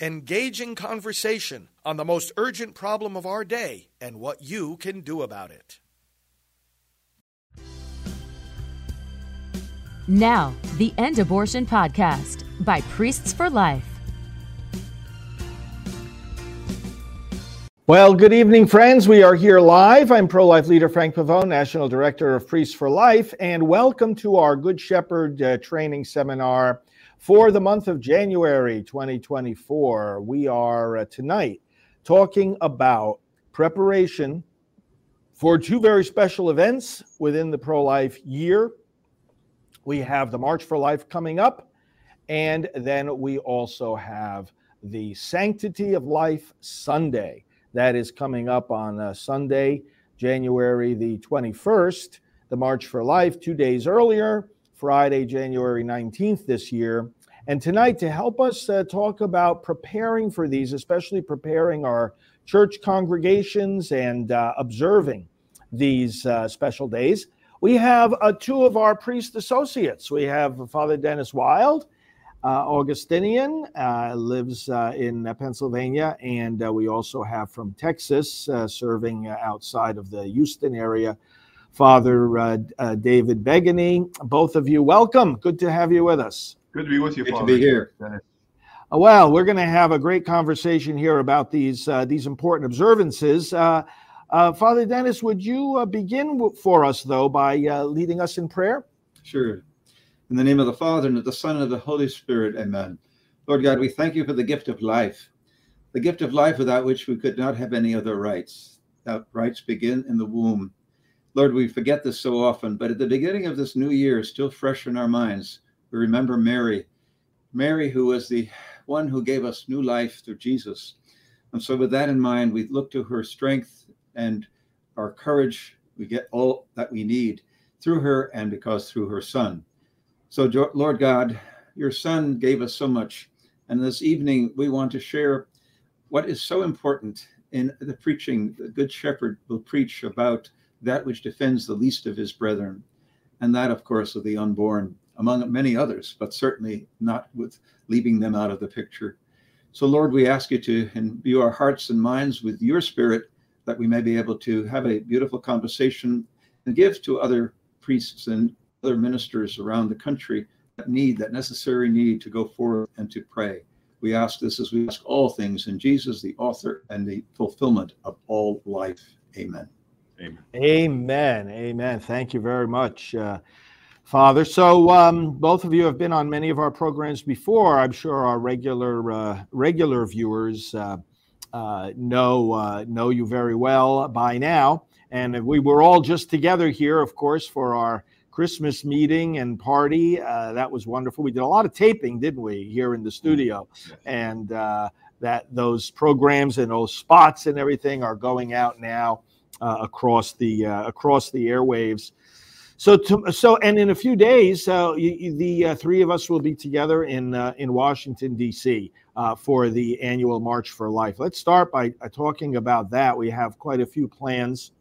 engaging conversation on the most urgent problem of our day and what you can do about it. Now, the End Abortion Podcast by Priests for Life. Well, good evening, friends. We are here live. I'm pro life leader Frank Pavone, National Director of Priests for Life, and welcome to our Good Shepherd uh, training seminar for the month of January 2024. We are uh, tonight talking about preparation for two very special events within the pro life year. We have the March for Life coming up, and then we also have the Sanctity of Life Sunday. That is coming up on uh, Sunday, January the 21st, the March for Life, two days earlier, Friday, January 19th this year. And tonight, to help us uh, talk about preparing for these, especially preparing our church congregations and uh, observing these uh, special days, we have uh, two of our priest associates. We have Father Denis Wilde uh, Augustinian, uh, lives in Pennsylvania, and we also have from Texas, serving outside of the Houston area, Father uh, uh, David Begany. Both of you, welcome. Good to have you with us. Good to be with you, Good Father. to be here. Uh, well, we're going to have a great conversation here about these these important observances. Father Denis, would you begin for us, though, by leading us in prayer? Sure. In the name of the Father, and of the Son, and of the Holy Spirit, amen. Lord God, we thank you for the gift of life, the gift of life without which we could not have any other rights. That rights begin in the womb. Lord, we forget this so often, but at the beginning of this new year, still fresh in our minds, we remember Mary. Mary, who was the one who gave us new life through Jesus. And so, with that in mind, we look to her strength and our courage. We get all that we need through her and because through her Son. So, Lord God, your Son gave us so much. And this evening, we want to share what is so important in the preaching. The Good Shepherd will preach about that which defends the least of his brethren, and that, of course, of the unborn, among many others, but certainly not with leaving them out of the picture. So, Lord, we ask you to imbue our hearts and minds with your spirit that we may be able to have a beautiful conversation and give to other priests and other ministers around the country that need that necessary need to go forward and to pray. We ask this as we ask all things in Jesus, the author and the fulfillment of all life. Amen. Amen. Amen. Amen. Thank you very much, uh, Father. So um, both of you have been on many of our programs before. I'm sure our regular uh, regular viewers uh, uh know uh, know you very well by now. And we were all just together here, of course, for our Christmas meeting and party. Uh, that was wonderful. We did a lot of taping, didn't we, here in the studio? And uh, that those programs and those spots and everything are going out now uh, across the uh, across the airwaves. So, to, so, and in a few days, uh, you, the uh, three of us will be together in in Washington D.C. for the annual March for Life. Let's start by talking about that. We have quite a few plans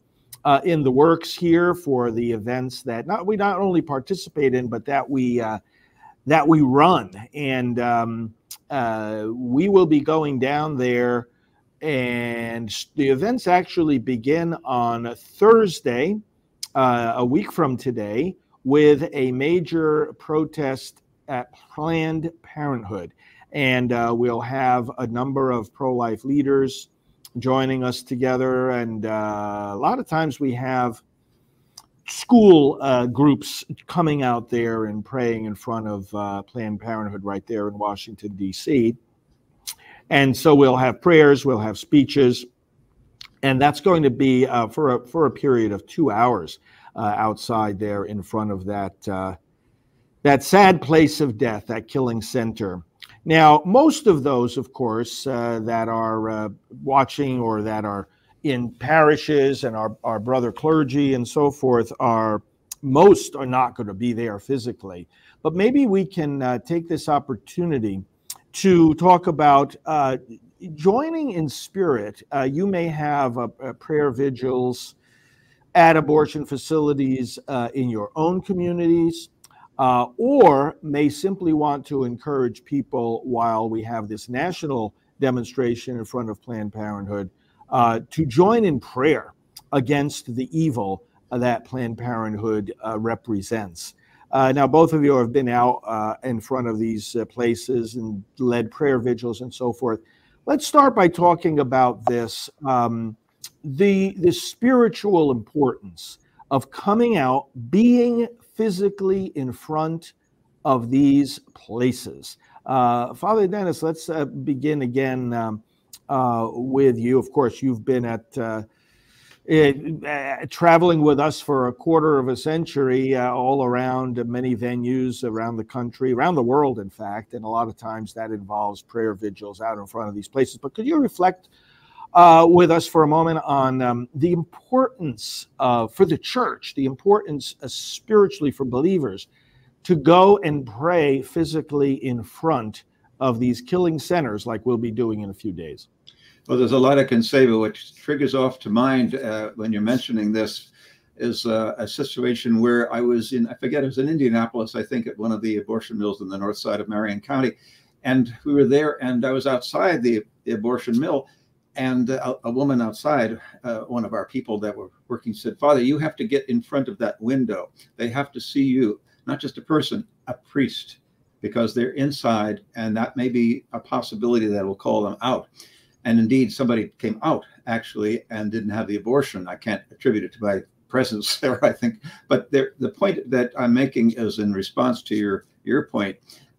uh, in the works here for the events that not we not only participate in, but that we uh, that we run, and um, uh, we will be going down there. And the events actually begin on Thursday, uh, a week from today, with a major protest at Planned Parenthood. And uh, we'll have a number of pro life leaders joining us together. And uh, a lot of times we have school uh, groups coming out there and praying in front of uh, Planned Parenthood right there in Washington, D.C. And so we'll have prayers, we'll have speeches, and that's going to be uh, for, a, for a period of two hours uh, outside there in front of that, uh, that sad place of death, that killing center. Now, most of those, of course, uh, that are uh, watching or that are in parishes and our, our brother clergy and so forth are most are not going to be there physically. But maybe we can uh, take this opportunity to talk about uh, joining in spirit. Uh, you may have a, a prayer vigils at abortion facilities uh, in your own communities. uh, or may simply want to encourage people while we have this national demonstration in front of Planned Parenthood uh, to join in prayer against the evil that Planned Parenthood uh, represents. Uh, now, both of you have been out uh, in front of these uh, places and led prayer vigils and so forth. Let's start by talking about this um, the, the spiritual importance of coming out, being physically in front of these places. Uh, Father Denis, let's uh, begin again um, uh, with you. Of course, you've been at it, uh, traveling with us for a quarter of a century, uh, all around many venues around the country, around the world, in fact. And a lot of times that involves prayer vigils out in front of these places. But could you reflect uh, with us for a moment on um, the importance for the church, the importance uh, spiritually for believers to go and pray physically in front of these killing centers, like we'll be doing in a few days? Well, there's a lot I can say, but what triggers off to mind uh, when you're mentioning this is uh, a situation where I was in, I forget, it was in Indianapolis, I think, at one of the abortion mills in the north side of Marion County. And we were there, and I was outside the, the abortion mill, and a, woman outside, uh, one of our people that were working, said, Father, you have to get in front of that window. They have to see you, not just a person, a priest, because they're inside, and that may be a possibility that will call them out. And indeed, somebody came out actually and didn't have the abortion. I can't attribute it to my presence there, I think. But there, the point that I'm making is in response to your your point.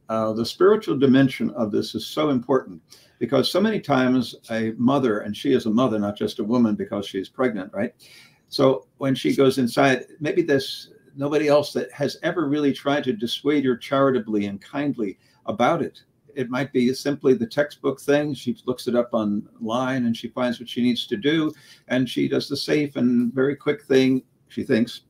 Uh, the spiritual dimension of this is so important because so many times a mother, and she is a mother, not just a woman because she's pregnant, right? So when she goes inside, maybe there's nobody else that has ever really tried to dissuade her charitably and kindly about it it might be simply the textbook thing. She looks it up online and she finds what she needs to do. And she does the safe and very quick thing, she thinks,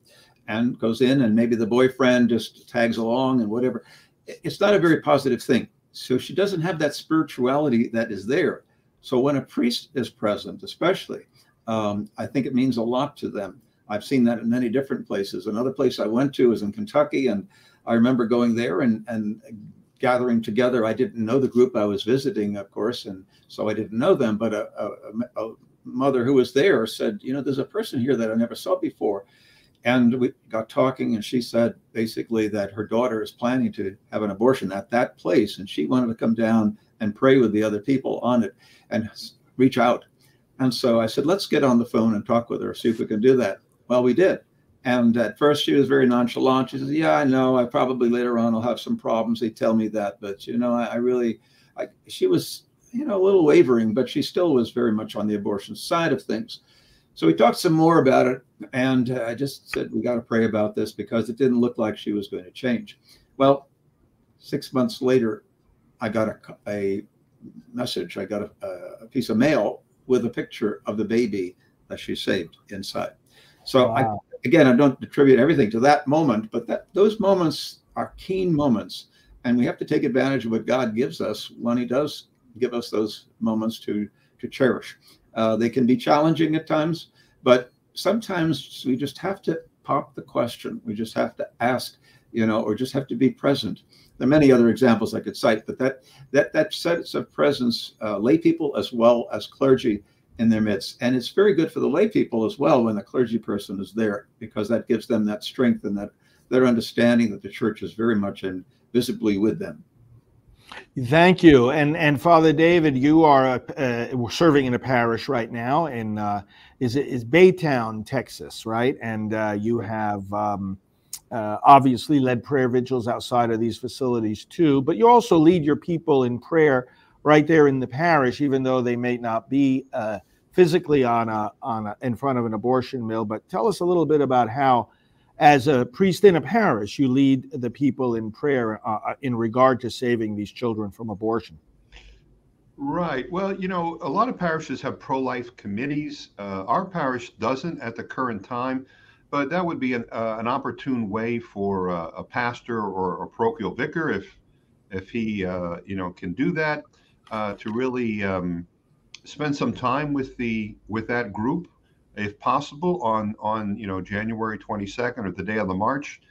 and goes in. And maybe the boyfriend just tags along and whatever. It's not a very positive thing. So she doesn't have that spirituality that is there. So when a priest is present, especially, um, I think it means a lot to them. I've seen that in many different places. Another place I went to was in Kentucky, and I remember going there and and gathering together. I didn't know the group I was visiting, of course, and so I didn't know them. But a, a, a mother who was there said, "You know, there's a person here that I never saw before." And we got talking, and she said basically that her daughter is planning to have an abortion at that place, and she wanted to come down and pray with the other people on it and reach out. And so I said, let's get on the phone and talk with her, see if we can do that. Well, we did. And at first, she was very nonchalant. She says, "Yeah, I know. I probably later on will have some problems. They tell me that, but you know, I, I really." I, she was, you know, a little wavering, but she still was very much on the abortion side of things. So we talked some more about it, and uh, I just said we got to pray about this because it didn't look like she was going to change. Well, six months later, I got a, a message. I got a, a piece of mail with a picture of the baby that she saved inside. So wow. Again, I don't attribute everything to that moment, but that those moments are keen moments, and we have to take advantage of what God gives us when He does give us those moments to to cherish. Uh, they can be challenging at times, but sometimes we just have to pop the question. We just have to ask, you know, or just have to be present. There are many other examples I could cite, but that that that sense of presence, uh, lay people as well as clergy, in their midst. And it's very good for the lay people as well when the clergy person is there, because that gives them that strength and that their understanding that the church is very much and visibly with them. Thank you, and and Father David, you are uh, serving in a parish right now in uh, is is Baytown, Texas, right? And uh, you have um, uh, obviously led prayer vigils outside of these facilities too, but you also lead your people in prayer right there in the parish, even though they may not be uh, physically on a on a, in front of an abortion mill. But tell us a little bit about how, as a priest in a parish, you lead the people in prayer uh, uh in regard to saving these children from abortion. Right. Well, you know, a lot of parishes have pro-life committees. Uh, our parish doesn't at the current time, but that would be an, uh, an opportune way for uh, a pastor or a parochial vicar, if if he uh, you know can do that, to really um, spend some time with the with that group, if possible, on on you know January 22nd or the day of the march,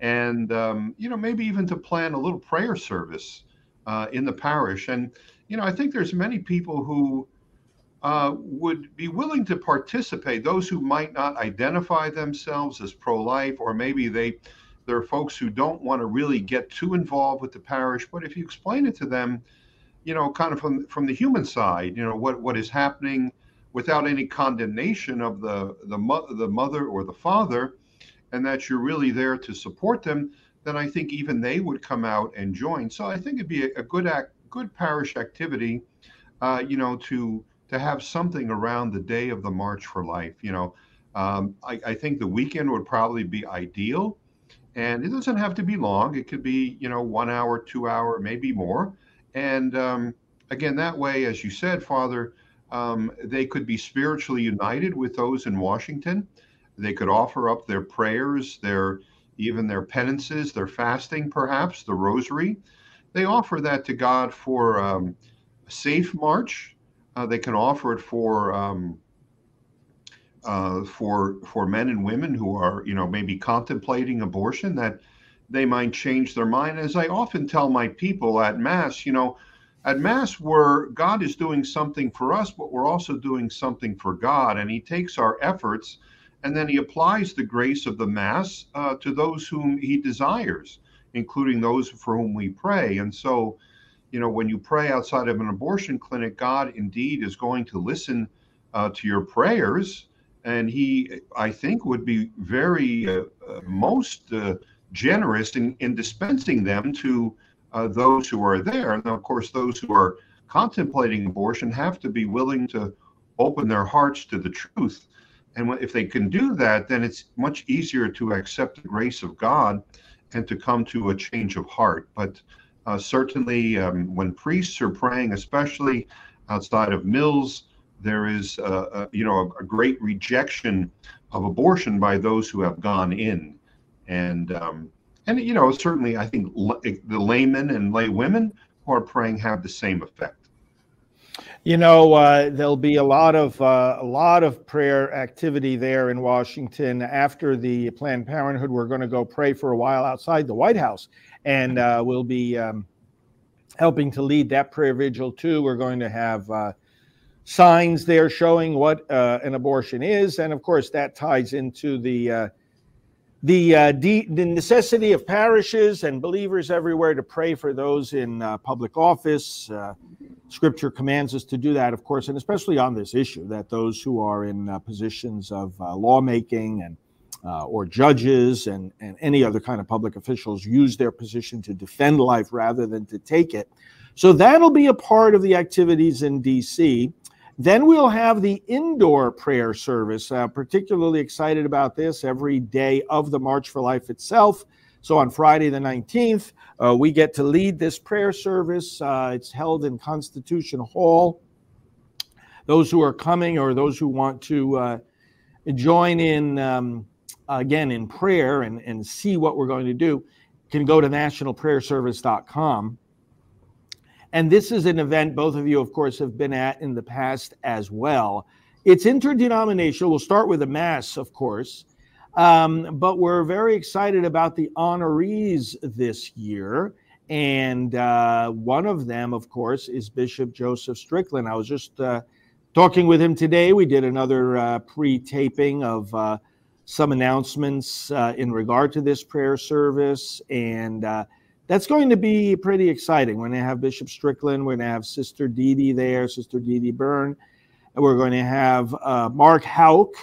and um, you know maybe even to plan a little prayer service uh, in the parish. And you know I think there's many people who uh, would be willing to participate. Those who might not identify themselves as pro-life, or maybe they there are folks who don't want to really get too involved with the parish. But if you explain it to them, you know, kind of from from the human side, you know, what what is happening without any condemnation of the the, mo- the mother or the father, and that you're really there to support them, then I think even they would come out and join. So I think it'd be a, a good act, good parish activity, uh, you know, to to have something around the day of the March for Life. You know, um, I, I, think the weekend would probably be ideal, and it doesn't have to be long. It could be you know one hour, two hour, maybe more. And um, again, that way, as you said, Father, um, they could be spiritually united with those in Washington. They could offer up their prayers, their even their penances, their fasting, perhaps the rosary. They offer that to God for um, a safe march uh, they can offer it for um, uh, for for men and women who are you know maybe contemplating abortion that they might change their mind. As I often tell my people at mass, you know, at mass where God is doing something for us, but we're also doing something for God, and He takes our efforts and then He applies the grace of the mass uh, to those whom He desires, including those for whom we pray, and so you know, when you pray outside of an abortion clinic, God indeed is going to listen uh, to your prayers. And he, I think, would be very uh, uh, most uh, generous in, in dispensing them to uh, those who are there. And of course, those who are contemplating abortion have to be willing to open their hearts to the truth. And if they can do that, then it's much easier to accept the grace of God and to come to a change of heart. But uh, certainly, um, when priests are praying, especially outside of mills, there is, a, you know, a, a, great rejection of abortion by those who have gone in, and um, and you know, certainly, I think the laymen and lay women who are praying have the same effect. You know, uh, there'll be a lot of uh, a lot of prayer activity there in Washington after the Planned Parenthood. We're going to go pray for a while outside the White House, and uh, we'll be um, helping to lead that prayer vigil too. We're going to have uh, signs there showing what uh, an abortion is, and of course that ties into the uh, the uh, de- the necessity of parishes and believers everywhere to pray for those in uh, public office. scripture commands us to do that, of course, and especially on this issue that those who are in positions of lawmaking and uh, or judges and, and any other kind of public officials use their position to defend life rather than to take it. So that'll be a part of the activities in DC. Then we'll have the indoor prayer service. Uh, particularly excited about this every day of the March for Life itself. So on Friday the 19th, uh, we get to lead this prayer service. Uh, it's held in Constitution Hall. Those who are coming or those who want to uh, join in um, again in prayer and, and see what we're going to do can go to nationalprayerservice.com. And this is an event both of you, of course, have been at in the past as well. It's interdenominational. We'll start with a mass, of course, um, but we're very excited about the honorees this year. And uh, one of them, of course, is Bishop Joseph Strickland. I was just uh, talking with him today. We did another uh, pre taping of uh, some announcements uh, in regard to this prayer service. And uh, that's going to be pretty exciting. We're going to have Bishop Strickland, we're going to have Sister Dee Dee there, Sister Dee Dee Byrne, and we're going to have uh, Mark Houck,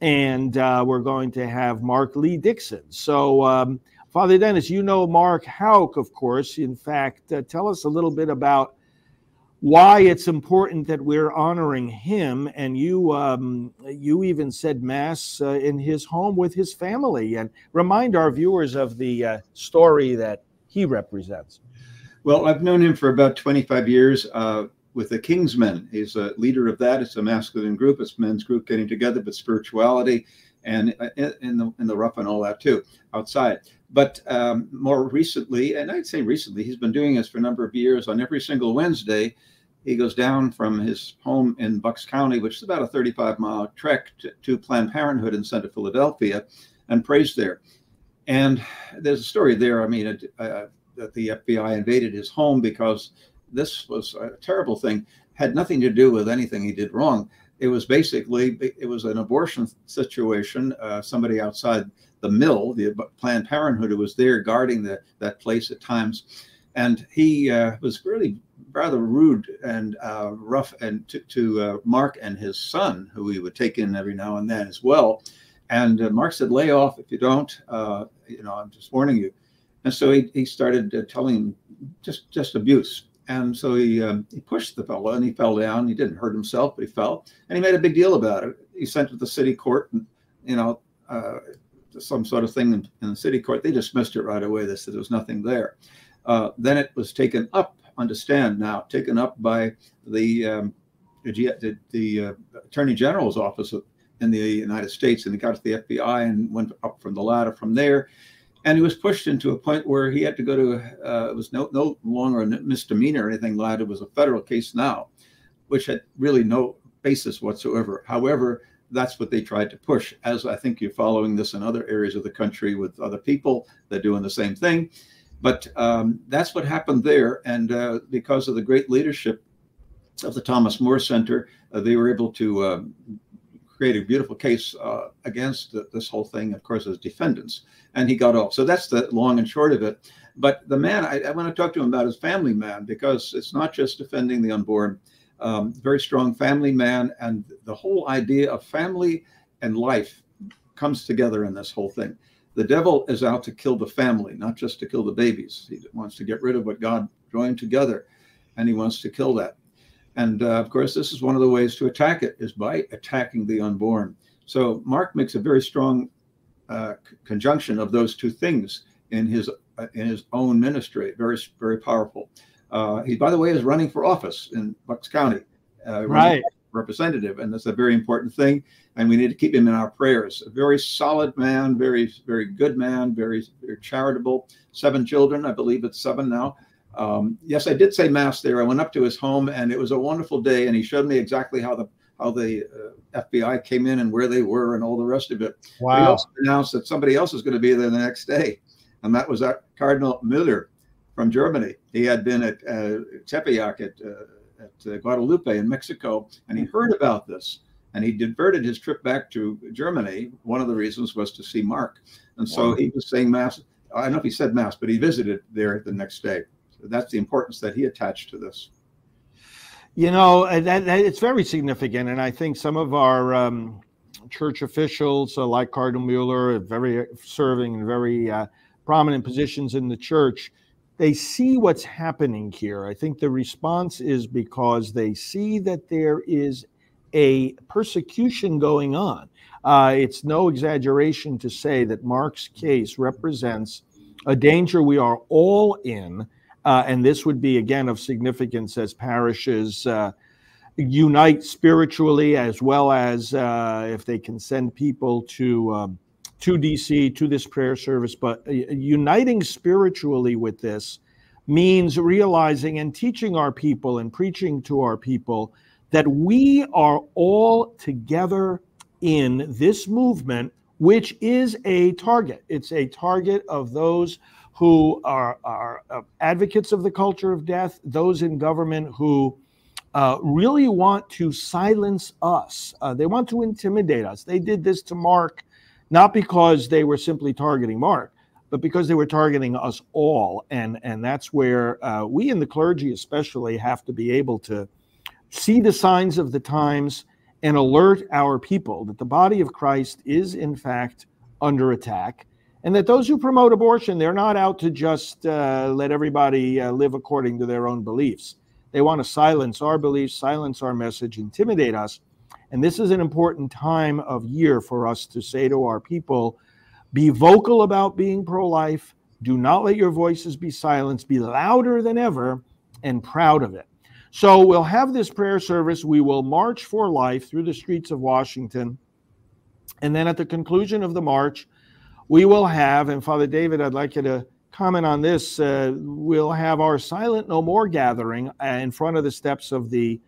and uh, we're going to have Mark Lee Dickson. So, um, Father Denis, you know Mark Houck, of course. In fact, uh, tell us a little bit about why it's important that we're honoring him. And you, um, you even said mass uh, in his home with his family, and remind our viewers of the uh, story that he represents. Well, I've known him for about 25 years uh, with the King's Men. He's a leader of that. It's a masculine group. It's men's group getting together, but spirituality and uh, in the in the rough and all that too outside. But um, more recently, and I'd say recently, he's been doing this for a number of years. On every single Wednesday, he goes down from his home in Bucks County, which is about a 35 mile trek to, to Planned Parenthood in Center Philadelphia, and prays there. And there's a story there. I mean, uh, that the FBI invaded his home because this was a terrible thing. Had nothing to do with anything he did wrong. It was basically it was an abortion situation. Uh, somebody outside the mill, the Planned Parenthood, who was there guarding the, that place at times, and he uh, was really rather rude and uh, rough and to, to uh, Mark and his son, who he would take in every now and then as well. And uh, Mark said, "Lay off if you don't. Uh, you know, I'm just warning you." And so he, he started uh, telling him just just abuse. And so he um, he pushed the fellow and he fell down. He didn't hurt himself, but he fell. And he made a big deal about it. He sent it to the city court, and you know, uh, some sort of thing in, in, the city court. They dismissed it right away. They said there was nothing there. Uh, then it was taken up. Understand now, taken up by the um, the, the uh, Attorney General's office in the United States, and it got to the FBI and went up from the ladder from there. And he was pushed into a point where he had to go to uh, it was no no longer a misdemeanor or anything like it was a federal case now which had really no basis whatsoever. However that's what they tried to push as i think you're following this in other areas of the country with other people that are doing the same thing. But um, that's what happened there. And uh, because of the great leadership of the thomas more center uh, they were able to uh, create a beautiful case uh, against this whole thing, of course, as defendants. And he got off. So that's the long and short of it. But the man, I, I want to talk to him about his family man because it's not just defending the unborn. Um, very strong family man, and the whole idea of family and life comes together in this whole thing. The devil is out to kill the family, not just to kill the babies. He wants to get rid of what God joined together, and he wants to kill that. And uh, of course, this is one of the ways to attack it is by attacking the unborn. So Mark makes a very strong uh, conjunction of those two things in his uh, in his own ministry. Very very powerful. Uh, he, by the way, is running for office in Bucks County, uh, right? Representative, and that's a very important thing. And we need to keep him in our prayers. A very solid man, very very good man, very very charitable. Seven children, I believe it's seven now. Um, yes, I did say mass there. I went up to his home, and it was a wonderful day. And he showed me exactly how the how the uh, FBI came in and where they were and all the rest of it. Wow! But he also announced that somebody else was going to be there the next day, and that was Cardinal Müller from Germany. He had been at uh, Tepeyac at, uh, at uh, Guadalupe in Mexico, and he heard about this. And he diverted his trip back to Germany. One of the reasons was to see Mark. And so wow. he was saying Mass. I don't know if he said Mass, but he visited there the next day that's the importance that he attached to this. You know, that, that it's very significant, and I think some of our um, church officials, uh, like Cardinal Mueller, very serving in very uh, prominent positions in the church, they see what's happening here. I think the response is because they see that there is a persecution going on. Uh, it's no exaggeration to say that Mark's case represents a danger we are all in uh, and this would be, again, of significance as parishes uh, unite spiritually, as well as uh, if they can send people to. Um, to DC, to this prayer service, but uh, uniting spiritually with this means realizing and teaching our people and preaching to our people that we are all together in this movement, which is a target. It's a target of those who are, are uh, advocates of the culture of death, those in government who uh, really want to silence us. Uh, they want to intimidate us. They did this to Mark, not because they were simply targeting Mark, but because they were targeting us all. And, and that's where uh, we in the clergy, especially, have to be able to see the signs of the times and alert our people that the body of Christ is, in fact, under attack and that those who promote abortion, they're not out to just uh, let everybody uh, live according to their own beliefs. They want to silence our beliefs, silence our message, intimidate us. And this is an important time of year for us to say to our people be vocal about being pro life. Do not let your voices be silenced. Be louder than ever and proud of it. So we'll have this prayer service. We will march for life through the streets of Washington. And then at the conclusion of the march, we will have, and Father David, I'd like you to comment on this. Uh, we'll have our Silent No More gathering uh, in front of the steps of the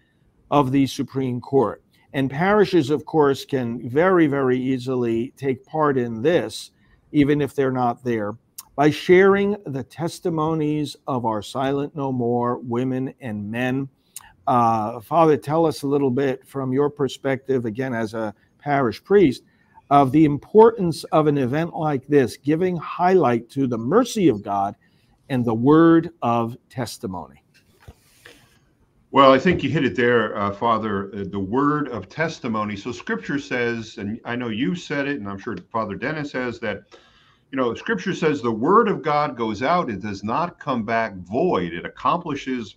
of the Supreme Court. And parishes, of course, can very, very easily take part in this. even if they're not there, by sharing the testimonies of our silent no more women and men. Uh, Father, tell us a little bit from your perspective, again, as a parish priest, of the importance of an event like this, giving highlight to the mercy of God and the word of testimony. Well, I think you hit it there, uh, Father, uh, the word of testimony. So scripture says, and I know you said it, and I'm sure Father Denis says that, you know, scripture says the word of God goes out, it does not come back void, it accomplishes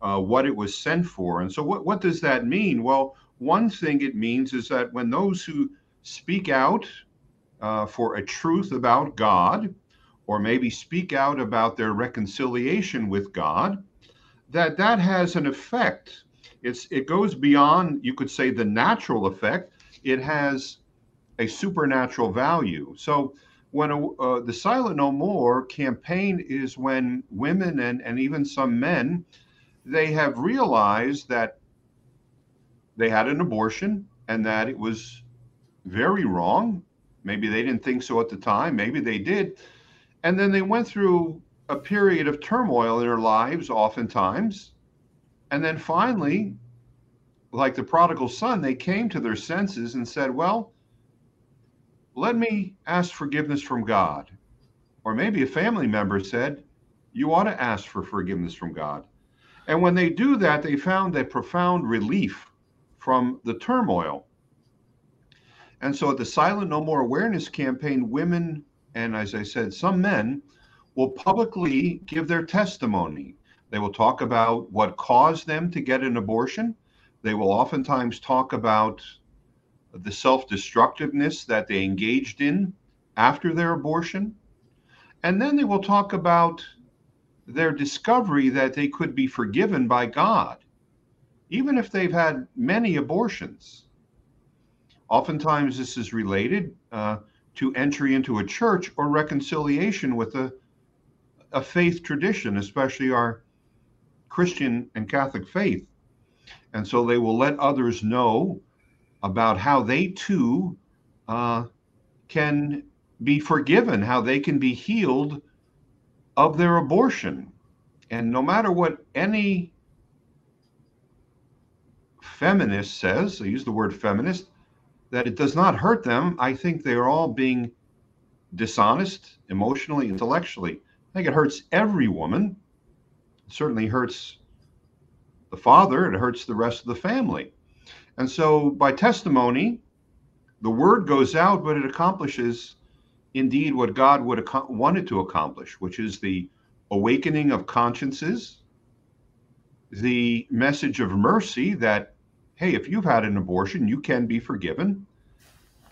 uh, what it was sent for. And so, what, what does that mean? Well, one thing it means is that when those who speak out uh, for a truth about God, or maybe speak out about their reconciliation with God, that that has an effect. It's it goes beyond you could say the natural effect. It has a supernatural value. So when a, uh, the Silent No More campaign is when women and, and even some men, they have realized that they had an abortion and that it was very wrong. Maybe they didn't think so at the time. Maybe they did. And then they went through a period of turmoil in their lives, oftentimes. And then finally, like the prodigal son, they came to their senses and said, Well, let me ask forgiveness from God. Or maybe a family member said, You ought to ask for forgiveness from God. And when they do that, they found a profound relief from the turmoil. And so at the Silent No More Awareness campaign, women, and as I said, some men, will publicly give their testimony. They will talk about what caused them to get an abortion. They will oftentimes talk about the self destructiveness that they engaged in after their abortion. And then they will talk about their discovery that they could be forgiven by God, even if they've had many abortions. Oftentimes, this is related uh, to entry into a church or reconciliation with a a faith tradition, especially our Christian and Catholic faith. And so they will let others know about how they too uh, can be forgiven, how they can be healed of their abortion. And no matter what any feminist says, I use the word feminist, that it does not hurt them, I think they are all being dishonest emotionally, intellectually. I think it hurts every woman. It certainly hurts the father, it hurts the rest of the family. And so by testimony, the word goes out, but it accomplishes indeed what God would ac- wanted to accomplish, which is the awakening of consciences, the message of mercy that, hey, if you've had an abortion, you can be forgiven,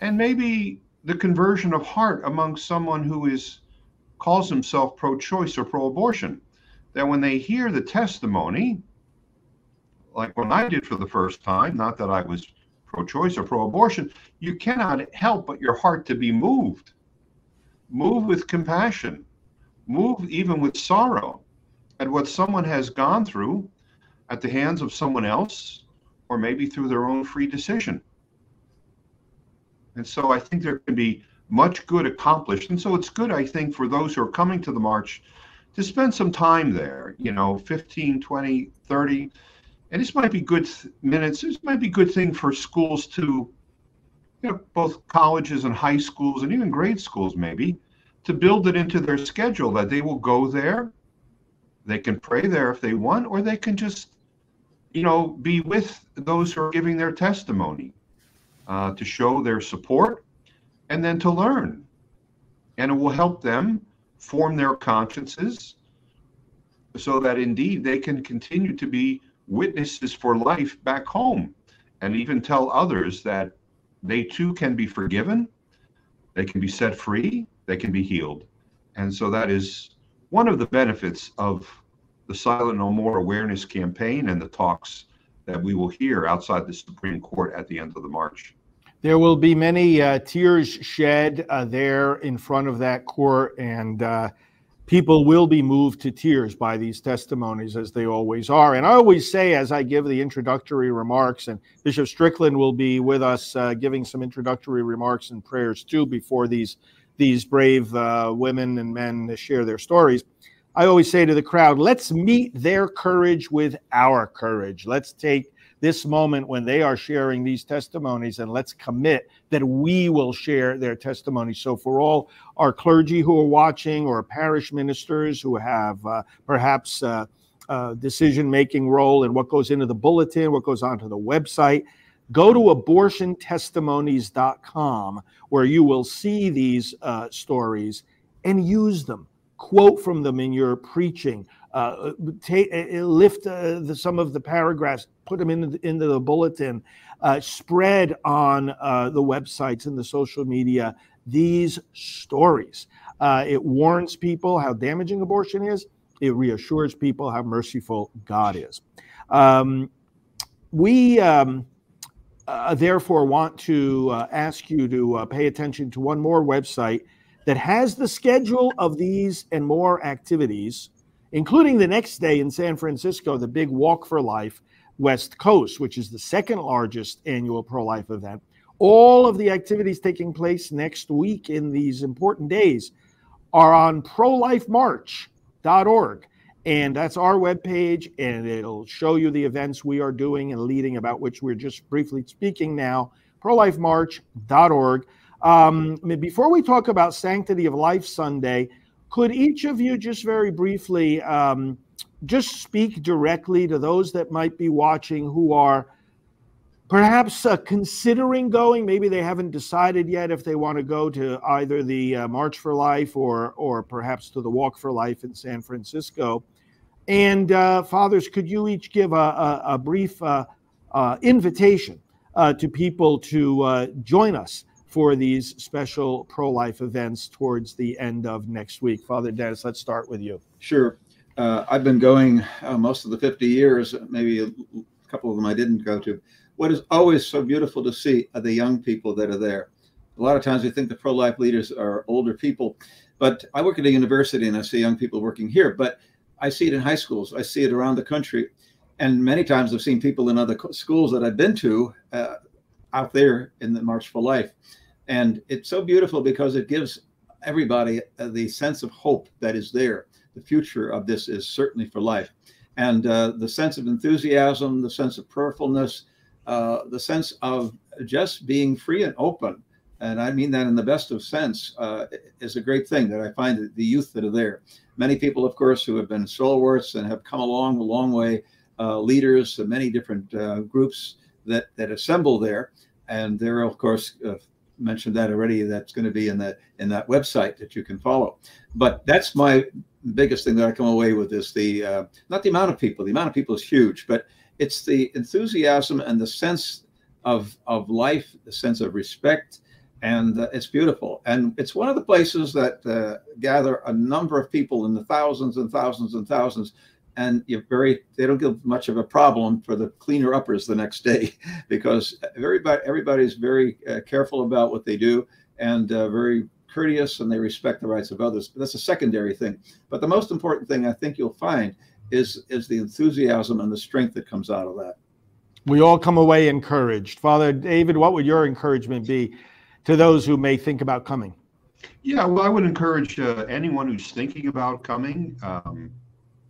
and maybe the conversion of heart among someone who is calls himself pro choice or pro abortion, that when they hear the testimony, like when I did for the first time, not that I was pro choice or pro abortion, you cannot help but your heart to be moved. Move with compassion, move even with sorrow at what someone has gone through at the hands of someone else, or maybe through their own free decision. And so I think there can be much good accomplished. And so it's good, I think, for those who are coming to the march to spend some time there, you know, 15, 20, 30. And this might be good minutes. This might be good thing for schools to, you know, both colleges and high schools and even grade schools maybe, to build it into their schedule that they will go there. They can pray there if they want, or they can just, you know, be with those who are giving their testimony uh, to show their support and then to learn. And it will help them form their consciences so that indeed they can continue to be witnesses for life back home and even tell others that they too can be forgiven, they can be set free, they can be healed. And so that is one of the benefits of the Silent No More awareness campaign and the talks that we will hear outside the Supreme Court at the end of the march. There will be many uh, tears shed uh, there in front of that court, and uh, people will be moved to tears by these testimonies, as they always are. And I always say, as I give the introductory remarks, and Bishop Strickland will be with us uh, giving some introductory remarks and prayers too before these these brave uh, women and men share their stories. I always say to the crowd, let's meet their courage with our courage. Let's take this moment when they are sharing these testimonies and let's commit that we will share their testimonies. So, for all our clergy who are watching or parish ministers who have uh, perhaps uh, a decision making role in what goes into the bulletin, what goes onto the website, go to abortiontestimonies.com where you will see these uh, stories and use them. Quote from them in your preaching. Uh, take, uh, lift uh, the, some of the paragraphs, put them into the, into the bulletin, uh, spread on uh, the websites and the social media these stories. Uh, it warns people how damaging abortion is. It reassures people how merciful God is. Um, we um, therefore want to ask you to pay attention to one more website that has the schedule of these and more activities including the next day in San Francisco, the big Walk for Life West Coast, which is the second largest annual pro life event. All of the activities taking place next week in these important days are on prolifemarch.org. And that's our webpage, and it'll show you the events we are doing and leading, about which we're just briefly speaking now. Prolifemarch.org. Um, before we talk about Sanctity of Life Sunday, could each of you just very briefly um, just speak directly to those that might be watching who are perhaps uh, considering going? Maybe they haven't decided yet if they want to go to either the uh, March for Life or, or perhaps to the Walk for Life in San Francisco. And uh, fathers, could you each give a, a, a brief uh, uh, invitation uh, to people to join us for these special pro life events towards the end of next week. Father Denis, let's start with you. Sure. Uh, I've been going uh, most of the 50 years, maybe a couple of them I didn't go to. What is always so beautiful to see are the young people that are there. A lot of times we think the pro life leaders are older people, but I work at a university and I see young people working here, but I see it in high schools, I see it around the country. And many times I've seen people in other schools that I've been to uh, out there in the March for Life. And it's so beautiful because it gives everybody uh, the sense of hope that is there. The future of this is certainly for life. And uh, the sense of enthusiasm, the sense of prayerfulness, uh, the sense of just being free and open. And I mean that in the best of sense uh, is a great thing that I find that the youth that are there. Many people, of course, who have been stalwarts and have come along a long way, uh, leaders of many different uh, groups that, that assemble there. And they're, of course, mentioned that already. That's going to be in that in that website that you can follow. But that's my biggest thing that I come away with is the uh, not the amount of people. The amount of people is huge, but it's the enthusiasm and the sense of of life, the sense of respect, and uh, it's beautiful. And it's one of the places that uh, gather a number of people in the thousands and thousands and thousands and you're very they don't give much of a problem for the cleaner uppers the next day because everybody everybody's very uh, careful about what they do and uh, very courteous and they respect the rights of others. But that's a secondary thing. But the most important thing i think you'll find is is the enthusiasm and the strength that comes out of that. We all come away encouraged. Father david what would your encouragement be to those who may think about coming? Yeah well i would encourage uh, anyone who's thinking about coming um,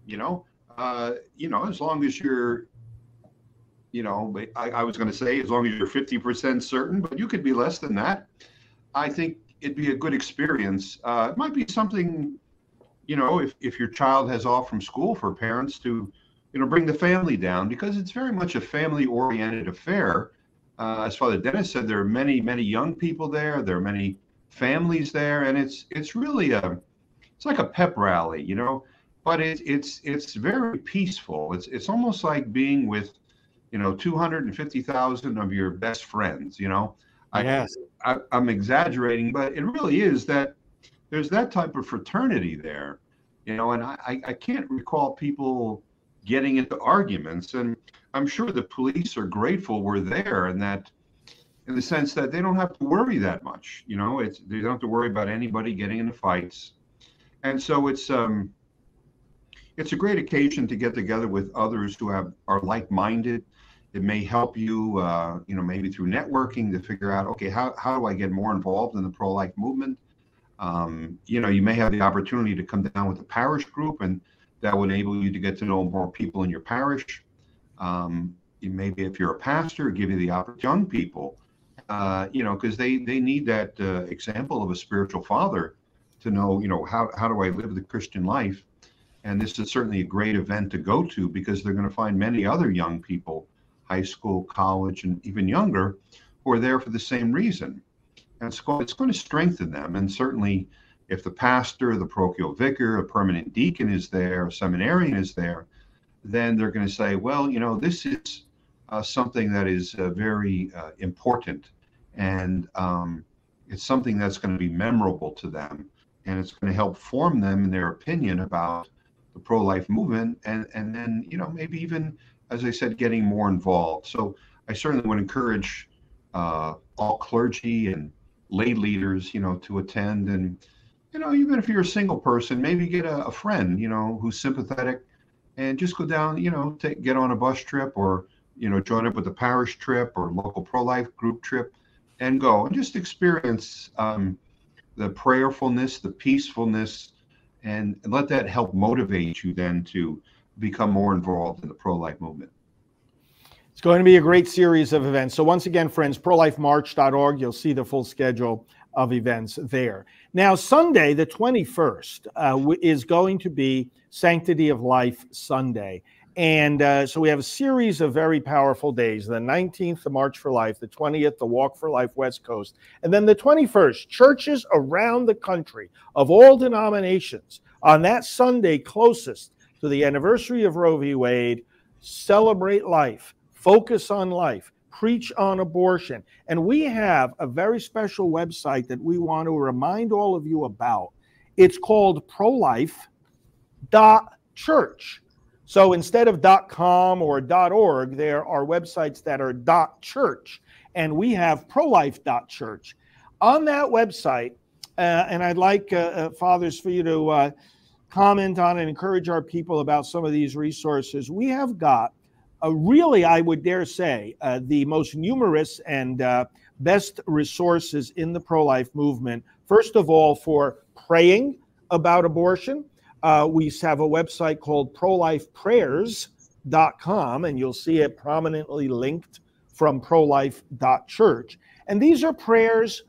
you know uh, you know, as long as you're, you know, I, I was going to say as long as you're 50% certain, but you could be less than that. I think it'd be a good experience. Uh, it might be something, you know, if, if your child has off from school for parents to, you know, bring the family down because it's very much a family oriented affair. Uh, as Father Denis said, there are many, many young people there. There are many families there, and it's it's really a it's like a pep rally, you know but it, it's it's very peaceful. It's it's almost like being with, you know, two hundred and fifty thousand of your best friends. You know, yes. I, I, I'm exaggerating, but it really is that there's that type of fraternity there. You know, and I I can't recall people getting into arguments, and I'm sure the police are grateful we're there, and that in the sense that they don't have to worry that much. You know, it's they don't have to worry about anybody getting into fights, and so it's um it's a great occasion to get together with others who have are like-minded. It may help you, uh, you know, maybe through networking to figure out, okay, how, how do I get more involved in the pro-life movement? Um, you know, you may have the opportunity to come down with a parish group, and that would enable you to get to know more people in your parish. Um, maybe if you're a pastor, give you the opportunity, young people, uh, you know, because they they need that uh, example of a spiritual father to know, you know, how how do I live the Christian life? And this is certainly a great event to go to because they're going to find many other young people, high school, college, and even younger, who are there for the same reason. And it's going, it's going to strengthen them. And certainly, if the pastor, the parochial vicar, a permanent deacon is there, a seminarian is there, then they're going to say, well, you know, this is uh, something that is uh, very uh, important. And um, it's something that's going to be memorable to them. And it's going to help form them in their opinion about the pro-life movement, and and then you know maybe even as I said, getting more involved. So I certainly would encourage uh, all clergy and lay leaders, you know, to attend, and you know even if you're a single person, maybe get a, a friend, you know, who's sympathetic, and just go down, you know, take get on a bus trip or you know join up with a parish trip or local pro-life group trip, and go and just experience um, the prayerfulness, the peacefulness and let that help motivate you then to become more involved in the pro-life movement. It's going to be a great series of events. So once again, friends, prolifemarch.org, you'll see the full schedule of events there. Now, Sunday, the 21st, uh, is going to be Sanctity of Life Sunday. And uh, so we have a series of very powerful days the 19th, the March for Life, the 20th, the Walk for Life West Coast, and then the 21st, churches around the country of all denominations on that Sunday closest to the anniversary of Roe v. Wade celebrate life, focus on life, preach on abortion. And we have a very special website that we want to remind all of you about. It's called prolife.church. So instead of .com or .org, there are websites that are .church, and we have prolife.church. On that website, uh, and I'd like uh, uh, fathers for you to uh, comment on and encourage our people about some of these resources. We have got a really, I would dare say, uh, the most numerous and uh, best resources in the pro-life movement. First of all, for praying about abortion. Uh, we have a website called prolifeprayers.com, and you'll see it prominently linked from prolife.church. And these are prayers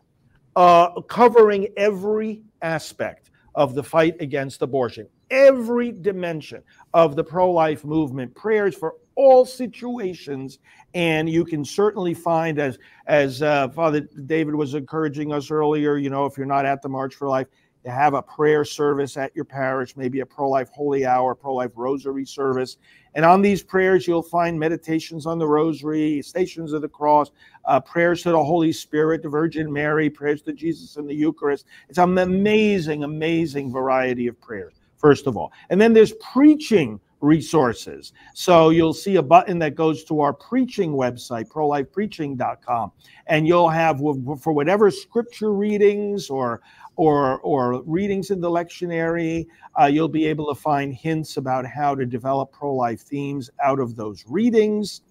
uh, covering every aspect of the fight against abortion, every dimension of the pro life movement, prayers for all situations. And you can certainly find, as as uh, Father David was encouraging us earlier, you know, if you're not at the March for Life, to have a prayer service at your parish, maybe a pro life holy hour, pro life rosary service. And on these prayers, you'll find meditations on the rosary, stations of the cross, uh, prayers to the Holy Spirit, the Virgin Mary, prayers to Jesus in the Eucharist. It's an amazing, amazing variety of prayers, first of all. And then there's preaching resources. So you'll see a button that goes to our preaching website, prolifepreaching.com, and you'll have for whatever scripture readings or or, or readings in the lectionary. Uh, you'll be able to find hints about how to develop pro life themes out of those readings.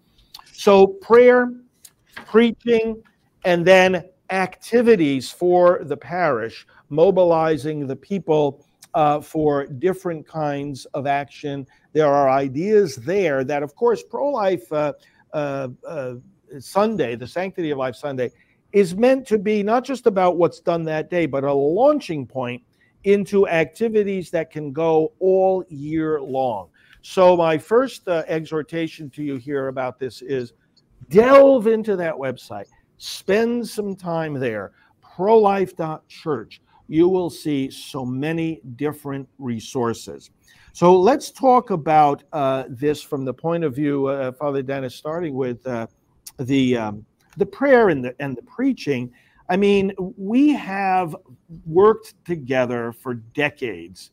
So, prayer, preaching, and then activities for the parish, mobilizing the people uh, for different kinds of action. There are ideas there that, of course, pro life uh, uh, uh, Sunday, the Sanctity of Life Sunday, is meant to be not just about what's done that day, but a launching point into activities that can go all year long. So, my first uh, exhortation to you here about this is delve into that website, spend some time there, prolife.church. You will see so many different resources. So, let's talk about uh, this from the point of view, uh, Father Denis, starting with uh, the um, the prayer and the and the preaching i mean we have worked together for decades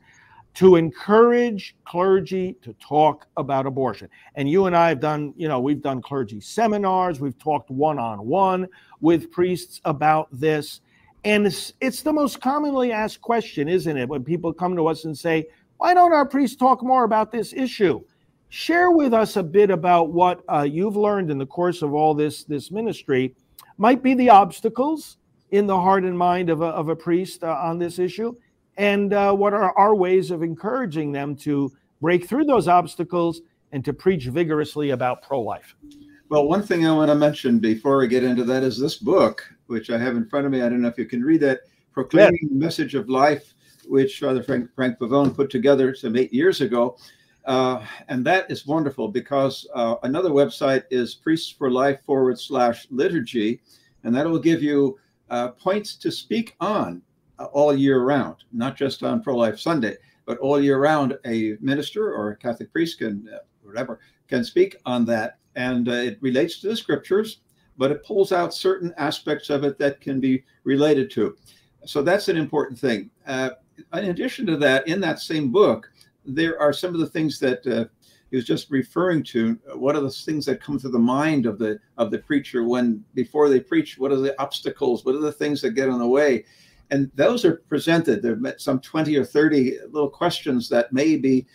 to encourage clergy to talk about abortion. And you and i have done you know we've done clergy seminars we've talked one-on-one with priests about this. And it's, it's the most commonly asked question isn't it when people come to us and say why don't our priests talk more about this issue Share with us a bit about what uh, you've learned in the course of all this this ministry. Might be the obstacles in the heart and mind of a, of a priest uh, on this issue? And uh, what are our ways of encouraging them to break through those obstacles and to preach vigorously about pro life? Well, one thing I want to mention before I get into that is this book, which I have in front of me. I don't know if you can read that Proclaiming yeah. the Message of Life, which Father Frank, Frank Pavone put together some eight years ago. Uh, and that is wonderful because uh, another website is priests for life forward slash liturgy. And that will give you uh, points to speak on uh, all year round, not just on Pro Life Sunday, but all year round. A minister or a Catholic priest can, uh, whatever, can speak on that. And uh, it relates to the scriptures, but it pulls out certain aspects of it that can be related to. So that's an important thing. in addition to that, in that same book, there are some of the things that uh, he was just referring to. What are the things that come to the mind of the of the preacher when before they preach? What are the obstacles? What are the things that get in the way? And those are presented. There are some twenty or thirty little questions that may be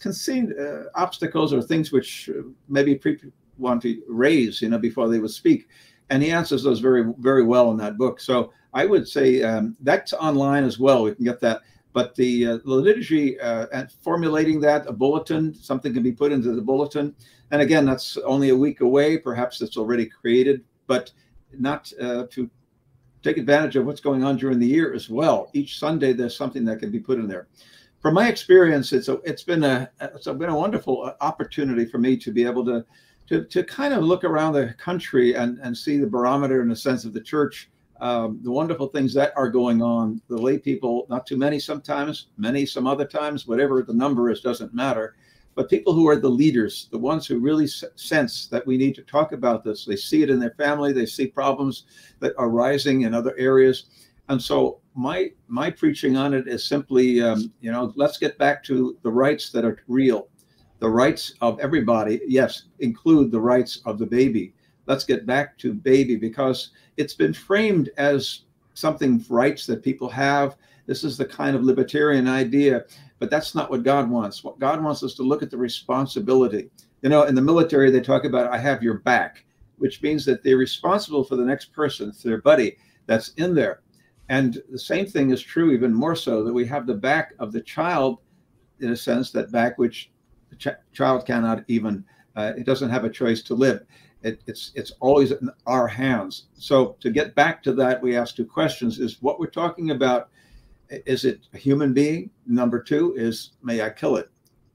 conceived uh, obstacles or things which uh, maybe people want to raise, you know, before they would speak. And he answers those very very well in that book. So I would say um, that's online as well. We can get that. But the, uh, the liturgy uh, and formulating that, a bulletin, something can be put into the bulletin. And again, that's only a week away. Perhaps it's already created, but not uh, to take advantage of what's going on during the year as well. Each Sunday, there's something that can be put in there. From my experience, it's a, it's been a it's been a wonderful uh, opportunity for me to be able to to, to kind of look around the country and, and see the barometer in the sense of the church um, the wonderful things that are going on. The lay people, not too many sometimes, many some other times, whatever the number is, doesn't matter. But people who are the leaders, the ones who really sense that we need to talk about this, they see it in their family, they see problems that are rising in other areas. And so my my preaching on it is simply, um, you know, let's get back to the rights that are real, the rights of everybody. Yes, include the rights of the baby let's get back to baby because it's been framed as something rights that people have. This is the kind of libertarian idea, but that's not what God wants. What God wants us to look at the responsibility. You know, in the military, they talk about I have your back, which means that they're responsible for the next person, their buddy that's in there. And the same thing is true, even more so, that we have the back of the child, in a sense, that back which the ch- child cannot even, uh, it doesn't have a choice to live. It, it's it's always in our hands. So to get back to that, we ask two questions: Is what we're talking about? Is it a human being? Number two is, may I kill it?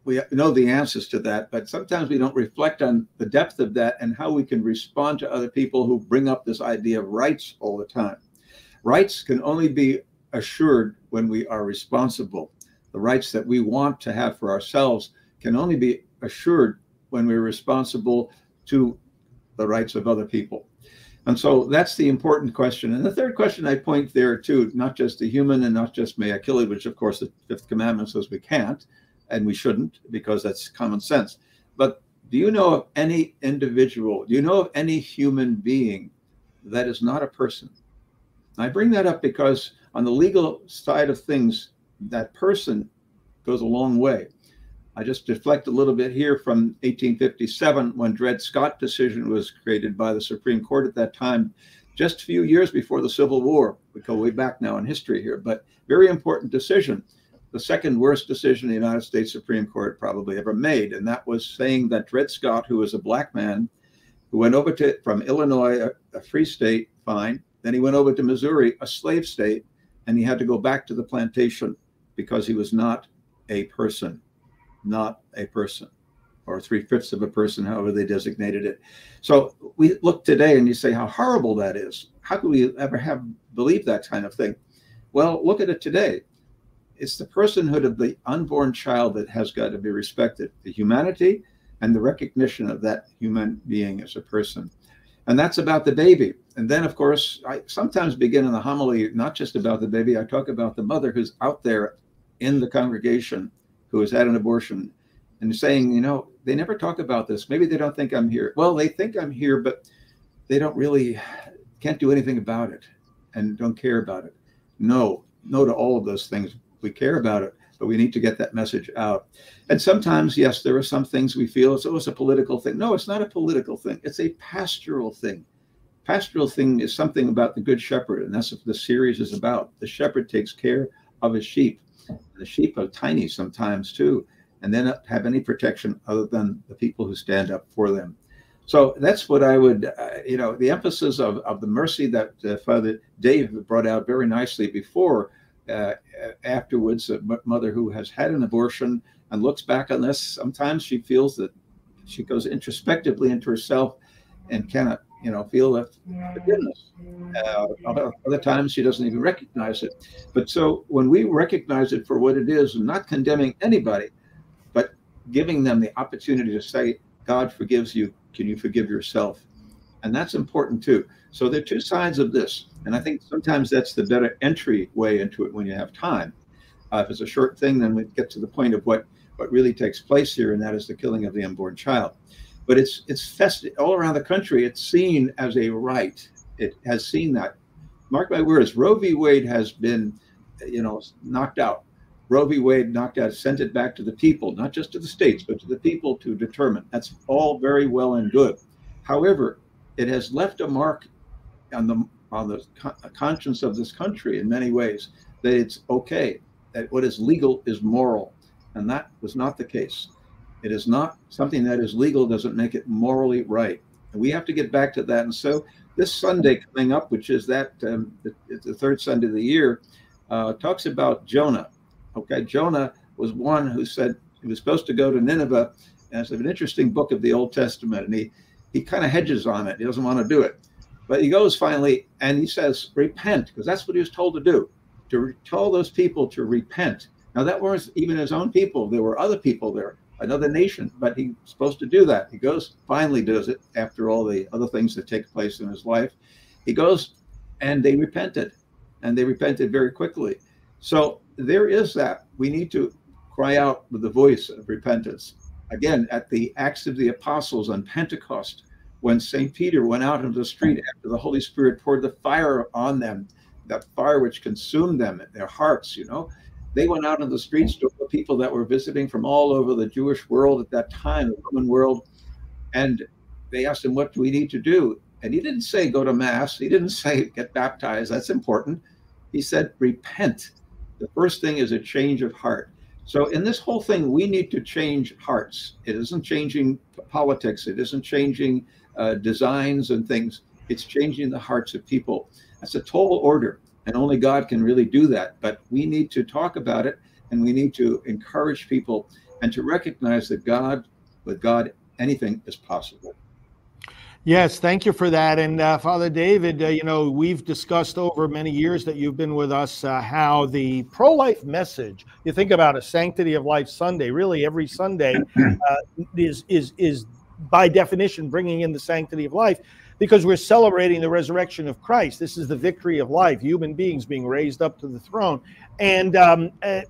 We know the answers to that, but sometimes we don't reflect on the depth of that and how we can respond to other people who bring up this idea of rights all the time. Rights can only be assured when we are responsible. The rights that we want to have for ourselves can only be assured when we're responsible to the rights of other people. And so that's the important question. And the third question I point there too, not just the human and not just may I kill it, which of course the fifth commandment says we can't and we shouldn't because that's common sense. But do you know of any individual, do you know of any human being that is not a person? I bring that up because on the legal side of things, that person goes a long way. I just deflect a little bit here from 1857 when Dred Scott decision was created by the Supreme Court at that time, just a few years before the Civil War. We go way back now in history here, but very important decision. The second worst decision the United States Supreme Court probably ever made, and that was saying that Dred Scott, who was a black man, who went over to from Illinois, a, a free state, fine. Then he went over to Missouri, a slave state, and he had to go back to the plantation because he was not a person not a person or three fifths of a person, however they designated it. So we look today and you say how horrible that is. How could we ever have believed that kind of thing? Well, look at it today. It's the personhood of the unborn child that has got to be respected, the humanity and the recognition of that human being as a person. And that's about the baby. And then, of course, I sometimes begin in the homily not just about the baby, I talk about the mother who's out there in the congregation who has had an abortion and saying, you know, they never talk about this. Maybe they don't think I'm here. Well, they think I'm here, but they don't really can't do anything about it and don't care about it. No, no to all of those things. We care about it, but we need to get that message out. And sometimes, yes, there are some things we feel it's, oh, it's a political thing. No, it's not a political thing. It's a pastoral thing. pastoral thing is something about the good shepherd, and that's what the series is about. The shepherd takes care of his sheep. The sheep are tiny sometimes too, and they don't have any protection other than the people who stand up for them. So that's what I would, uh, you know, the emphasis of, of the mercy that uh, Father Dave brought out very nicely before. Uh, afterwards, a mother who has had an abortion and looks back on this, sometimes she feels that she goes introspectively into herself and cannot, you know, feel that forgiveness. Uh, other, other times she doesn't even recognize it. But so when we recognize it for what it is, and not condemning anybody, but giving them the opportunity to say, God forgives you can you forgive yourself? And that's important too. So there are two sides of this. And I think sometimes that's the better entry way into it when you have time. Uh, if it's a short thing, then we get to the point of what, what really takes place here, and that is the killing of the unborn child. But it's it's festive all around the country. It's seen as a right. It has seen that. Mark my words. Roe v. Wade has been, you know, knocked out. Roe v. Wade knocked out, sent it back to the people, not just to the states, but to the people to determine. That's all very well and good. However, it has left a mark on the on the conscience of this country in many ways that it's okay that what is legal is moral, and that was not the case. It is not something that is legal doesn't make it morally right, and we have to get back to that. And so this Sunday coming up, which is that um, the, the third Sunday of the year, uh, talks about Jonah Okay, Jonah was one who said he was supposed to go to Nineveh, and it's an interesting book of the Old Testament, and he he kind of hedges on it. He doesn't want to do it, but he goes finally, and he says, "Repent," because that's what he was told to do, to tell those people to repent. Now that was even his own people. There were other people there, another nation, but he's supposed to do that. He goes, finally does it after all the other things that take place in his life. He goes, and they repented, and they repented very quickly. So there is that. We need to cry out with the voice of repentance. Again, at the Acts of the Apostles on Pentecost, when St. Peter went out into the street after the Holy Spirit poured the fire on them, that fire which consumed them, their hearts, you know, they went out in the streets to the people that were visiting from all over the Jewish world at that time, the Roman world, and they asked him, What do we need to do? And he didn't say go to Mass, he didn't say get baptized, that's important. He said, Repent the first thing is a change of heart. So, in this whole thing, we need to change hearts. It isn't changing politics, it isn't changing uh, designs and things. It's changing the hearts of people. That's a tall order, and only God can really do that. But we need to talk about it, and we need to encourage people and to recognize that God, with God, anything is possible. Yes, thank you for that. And uh, Father David, uh, you know, we've discussed over many years that you've been with us uh, how the pro life message, you think about a Sanctity of Life Sunday, really every Sunday uh, is, is, is by definition bringing in the sanctity of life because we're celebrating the resurrection of Christ. This is the victory of life, human beings being raised up to the throne. And um, uh,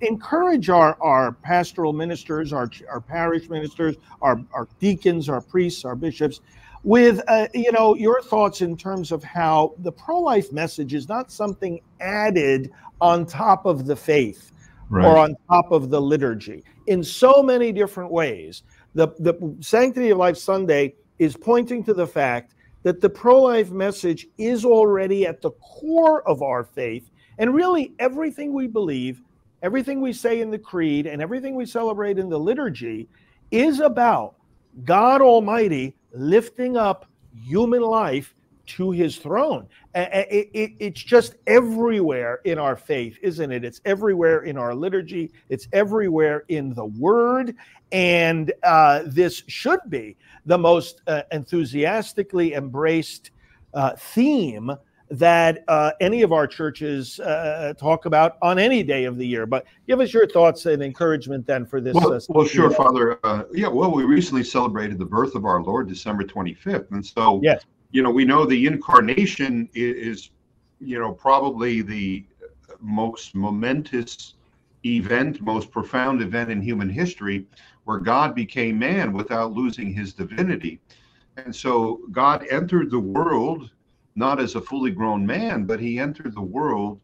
encourage our, our pastoral ministers, our, our parish ministers, our, our deacons, our priests, our bishops, with uh, you know your thoughts in terms of how the pro-life message is not something added on top of the faith right. or on top of the liturgy in so many different ways. The the Sanctity of Life Sunday is pointing to the fact that the pro life message is already at the core of our faith. And really, everything we believe, everything we say in the creed, and everything we celebrate in the liturgy is about God Almighty lifting up human life to his throne. It's just everywhere in our faith, isn't it? It's everywhere in our liturgy, it's everywhere in the word. And uh, this should be the most uh, enthusiastically embraced uh, theme that uh, any of our churches uh, talk about on any day of the year. But give us your thoughts and encouragement then for this. Well, uh, well sure, Father. Uh, yeah, well, we recently celebrated the birth of our Lord, December 25th. And so, yes. You know, we know the incarnation is, you know, probably the most momentous event, most profound event in human history where God became man without losing his divinity. And so God entered the world not as a fully grown man, but he entered the world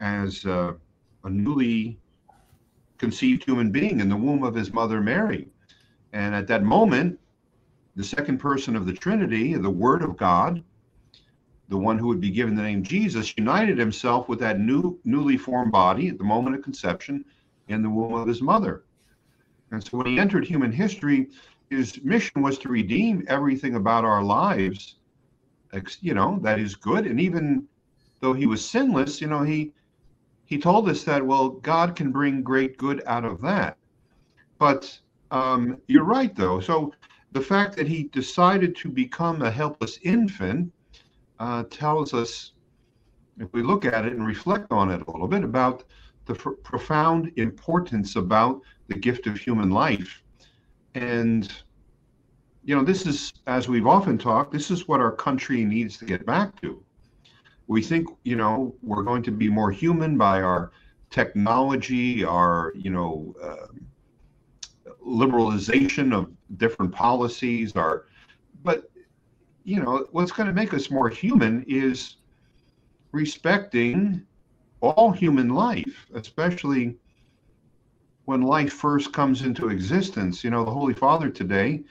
as a newly conceived human being in the womb of his mother Mary. And at that moment, the second person of the Trinity, the Word of God, the one who would be given the name Jesus, united himself with that new, newly formed body at the moment of conception in the womb of his mother. And so when he entered human history, his mission was to redeem everything about our lives, you know, that is good. And even though he was sinless, you know, he he told us that well, God can bring great good out of that. But um, you're right, though. So the fact that he decided to become a helpless infant uh, tells us, if we look at it and reflect on it a little bit, about the profound importance about the gift of human life. And, you know, this is, as we've often talked, this is what our country needs to get back to. We think, you know, we're going to be more human by our technology, our, you know, uh, liberalization of different policies, our, but you know, what's going to make us more human is respecting all human life, especially when life first comes into existence. You know, the Holy Father today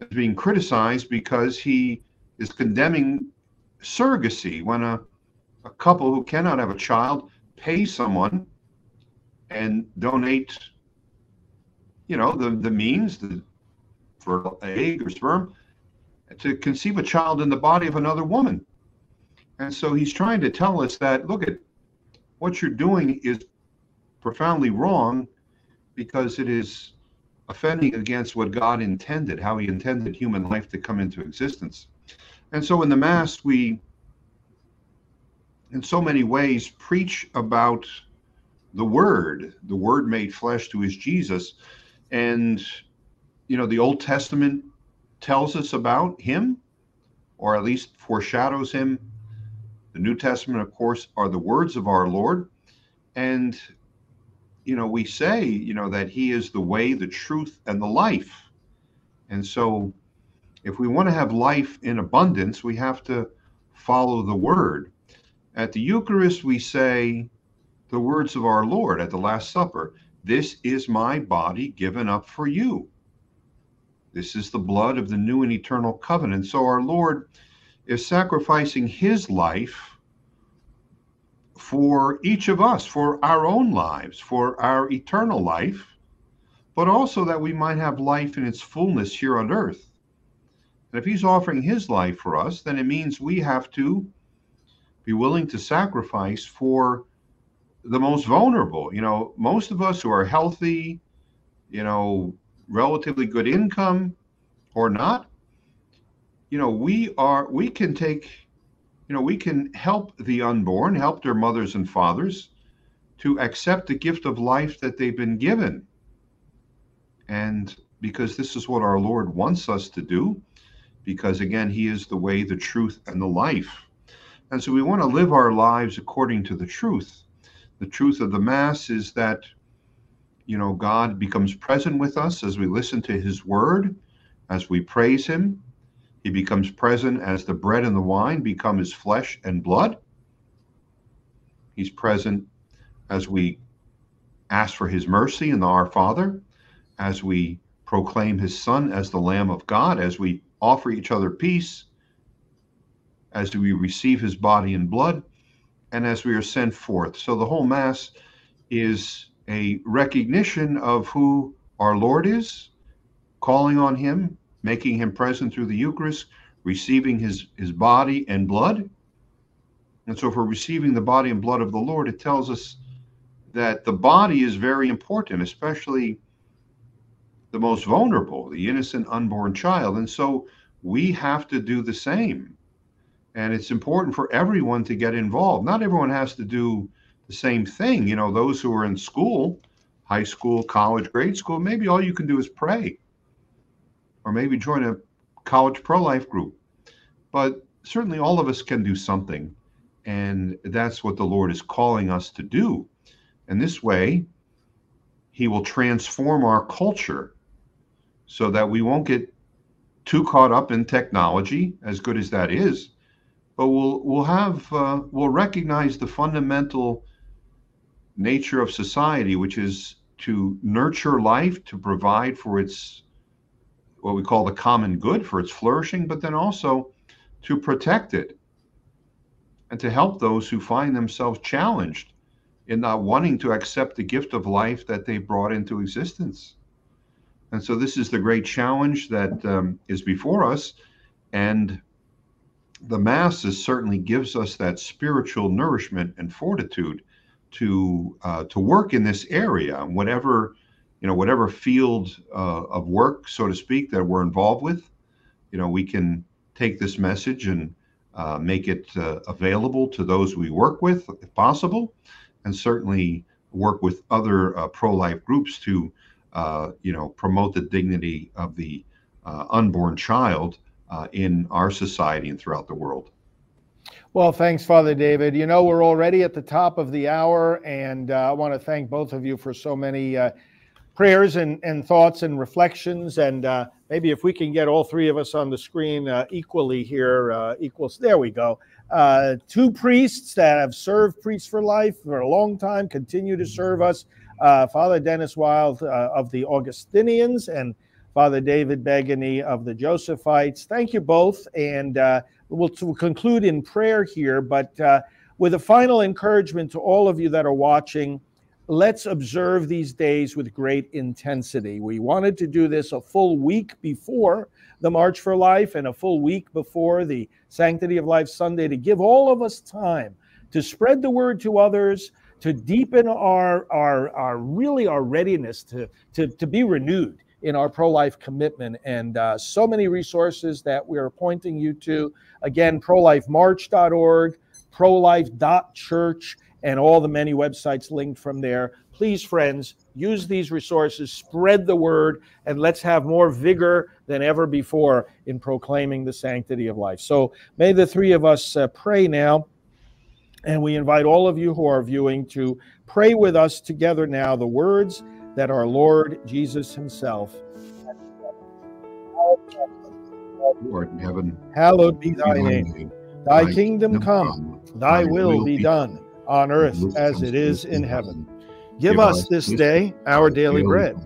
is being criticized because he is condemning surrogacy when a, a couple who cannot have a child pay someone and donate, you know, the, the means the, for egg or sperm to conceive a child in the body of another woman. And so he's trying to tell us that look at what you're doing is profoundly wrong because it is offending against what God intended, how he intended human life to come into existence. And so in the Mass, we, in so many ways, preach about the Word, the Word made flesh to his Jesus. And, you know, the Old Testament tells us about him, or at least foreshadows him. The New Testament, of course, are the words of our Lord. And, you know, we say, you know, that he is the way, the truth, and the life. And so, if we want to have life in abundance, we have to follow the word. At the Eucharist, we say the words of our Lord at the Last Supper This is my body given up for you. This is the blood of the new and eternal covenant. So our Lord is sacrificing his life for each of us, for our own lives, for our eternal life, but also that we might have life in its fullness here on earth. And if he's offering his life for us, then it means we have to be willing to sacrifice for the most vulnerable. You know, most of us who are healthy, you know, relatively good income or not, you know, we are we can take, you know, we can help the unborn, help their mothers and fathers to accept the gift of life that they've been given. And because this is what our Lord wants us to do, because again, He is the way, the truth, and the life. And so we want to live our lives according to the truth. The truth of the Mass is that you know, God becomes present with us as we listen to his word, as we praise him. He becomes present as the bread and the wine become his flesh and blood. He's present as we ask for his mercy in the Our Father, as we proclaim his Son as the Lamb of God, as we offer each other peace, as we receive his body and blood, and as we are sent forth. So the whole Mass is a recognition of who our Lord is, calling on him, making him present through the Eucharist, receiving his, his body and blood. And so, if we're receiving the body and blood of the Lord, it tells us that the body is very important, especially the most vulnerable, the innocent unborn child. And so, we have to do the same. And it's important for everyone to get involved. Not everyone has to do the same thing. You know, those who are in school, high school, college, grade school, maybe all you can do is pray or maybe join a college pro life group. But certainly all of us can do something. And that's what the Lord is calling us to do. And this way, He will transform our culture so that we won't get too caught up in technology, as good as that is, but we'll we'll have uh, we'll recognize the fundamental nature of society, which is to nurture life, to provide for its what we call the common good for its flourishing, but then also to protect it and to help those who find themselves challenged in not wanting to accept the gift of life that they brought into existence. And so, this is the great challenge that um, is before us. And the masses certainly gives us that spiritual nourishment and fortitude to uh, to work in this area, whatever you know, whatever field uh, of work, so to speak, that we're involved with. You know, we can take this message and uh, make it uh, available to those we work with, if possible, and certainly work with other uh, pro-life groups to, uh, you know, promote the dignity of the unborn child in our society and throughout the world. Well, thanks, Father David. You know, we're already at the top of the hour, and uh, I want to thank both of you for so many uh, prayers and, and thoughts and reflections. And uh, maybe if we can get all three of us on the screen uh, equally here, uh, equals, there we go. Uh, two priests that have served Priests for Life for a long time, continue to serve us. Father Denis Wilde of the Augustinians and Father David Begany of the Josephites. Thank you both. And we'll, we'll conclude in prayer here, but uh, with a final encouragement to all of you that are watching, let's observe these days with great intensity. We wanted to do this a full week before the March for Life and a full week before the Sanctity of Life Sunday to give all of us time to spread the word to others, to deepen our, our, our really our readiness to, to, to be renewed in our pro life commitment. And uh, so many resources that we're pointing you to. Again, prolifemarch.org, prolife.church, and all the many websites linked from there. Please, friends, use these resources, spread the word, and let's have more vigor than ever before in proclaiming the sanctity of life. So may the three of us uh, pray now. And we invite all of you who are viewing to pray with us together now the words that our Lord Jesus Himself. Lord in heaven, hallowed be thy name. Thy kingdom come, thy will be done on earth as it is in heaven. Give us this day our daily bread,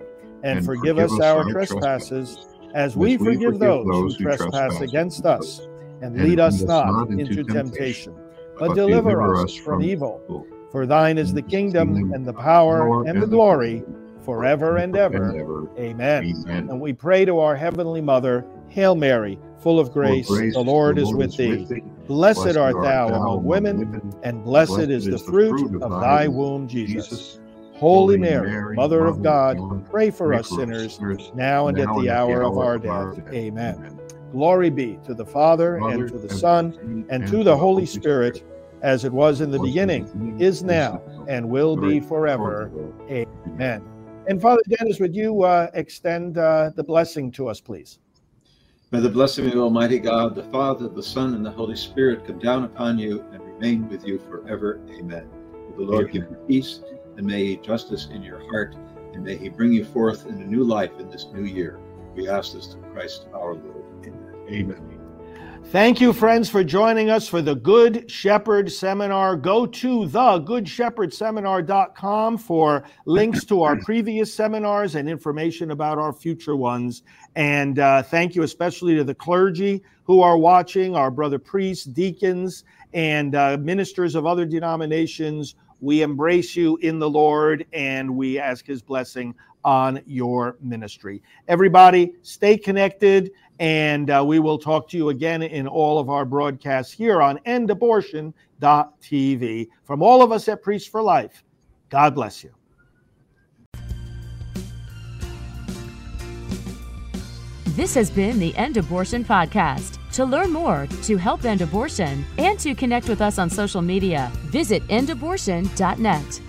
and forgive us our trespasses as we forgive those who trespass against us. And lead us not into temptation, but deliver us from evil. For thine is the kingdom, and the power, and the glory forever and ever. And ever. Amen. Amen. And we pray to our Heavenly Mother, Hail Mary, full of grace, grace the Lord, the Lord is, with, is thee. with thee. Blessed, blessed art thou among women, women, and blessed, blessed is the fruit, fruit of thy womb, Jesus. Jesus. Holy Mary, Mary, Mother, of God, God, pray for us sinners, sinners, now and now at the hour, of our death. death. Amen. Amen. Glory be to the Father, Mother, and to the Son, and, and to the Holy Spirit, Spirit, as it was in the beginning, is now, and will be forever. Amen. And Father Denis, would you uh, extend uh, the blessing to us, please? May the blessing of Almighty God, the Father, the Son, and the Holy Spirit come down upon you and remain with you forever. Amen. May the Lord Amen. give you peace, and may He justice in your heart, and may He bring you forth in a new life in this new year. We ask this through Christ our Lord. Amen. Amen. Thank you, friends, for joining us for the Good Shepherd Seminar. Go to thegoodshepherdSeminar.com for links to our previous seminars and information about our future ones. And uh, thank you especially to the clergy who are watching, our brother priests, deacons, and uh, ministers of other denominations. We embrace you in the Lord and we ask his blessing on your ministry. Everybody, stay connected. And uh, we will talk to you again in all of our broadcasts here on endabortion.tv. From all of us at Priests for Life, God bless you. This has been the End Abortion Podcast. To learn more, to help end abortion, and to connect with us on social media, visit endabortion.net.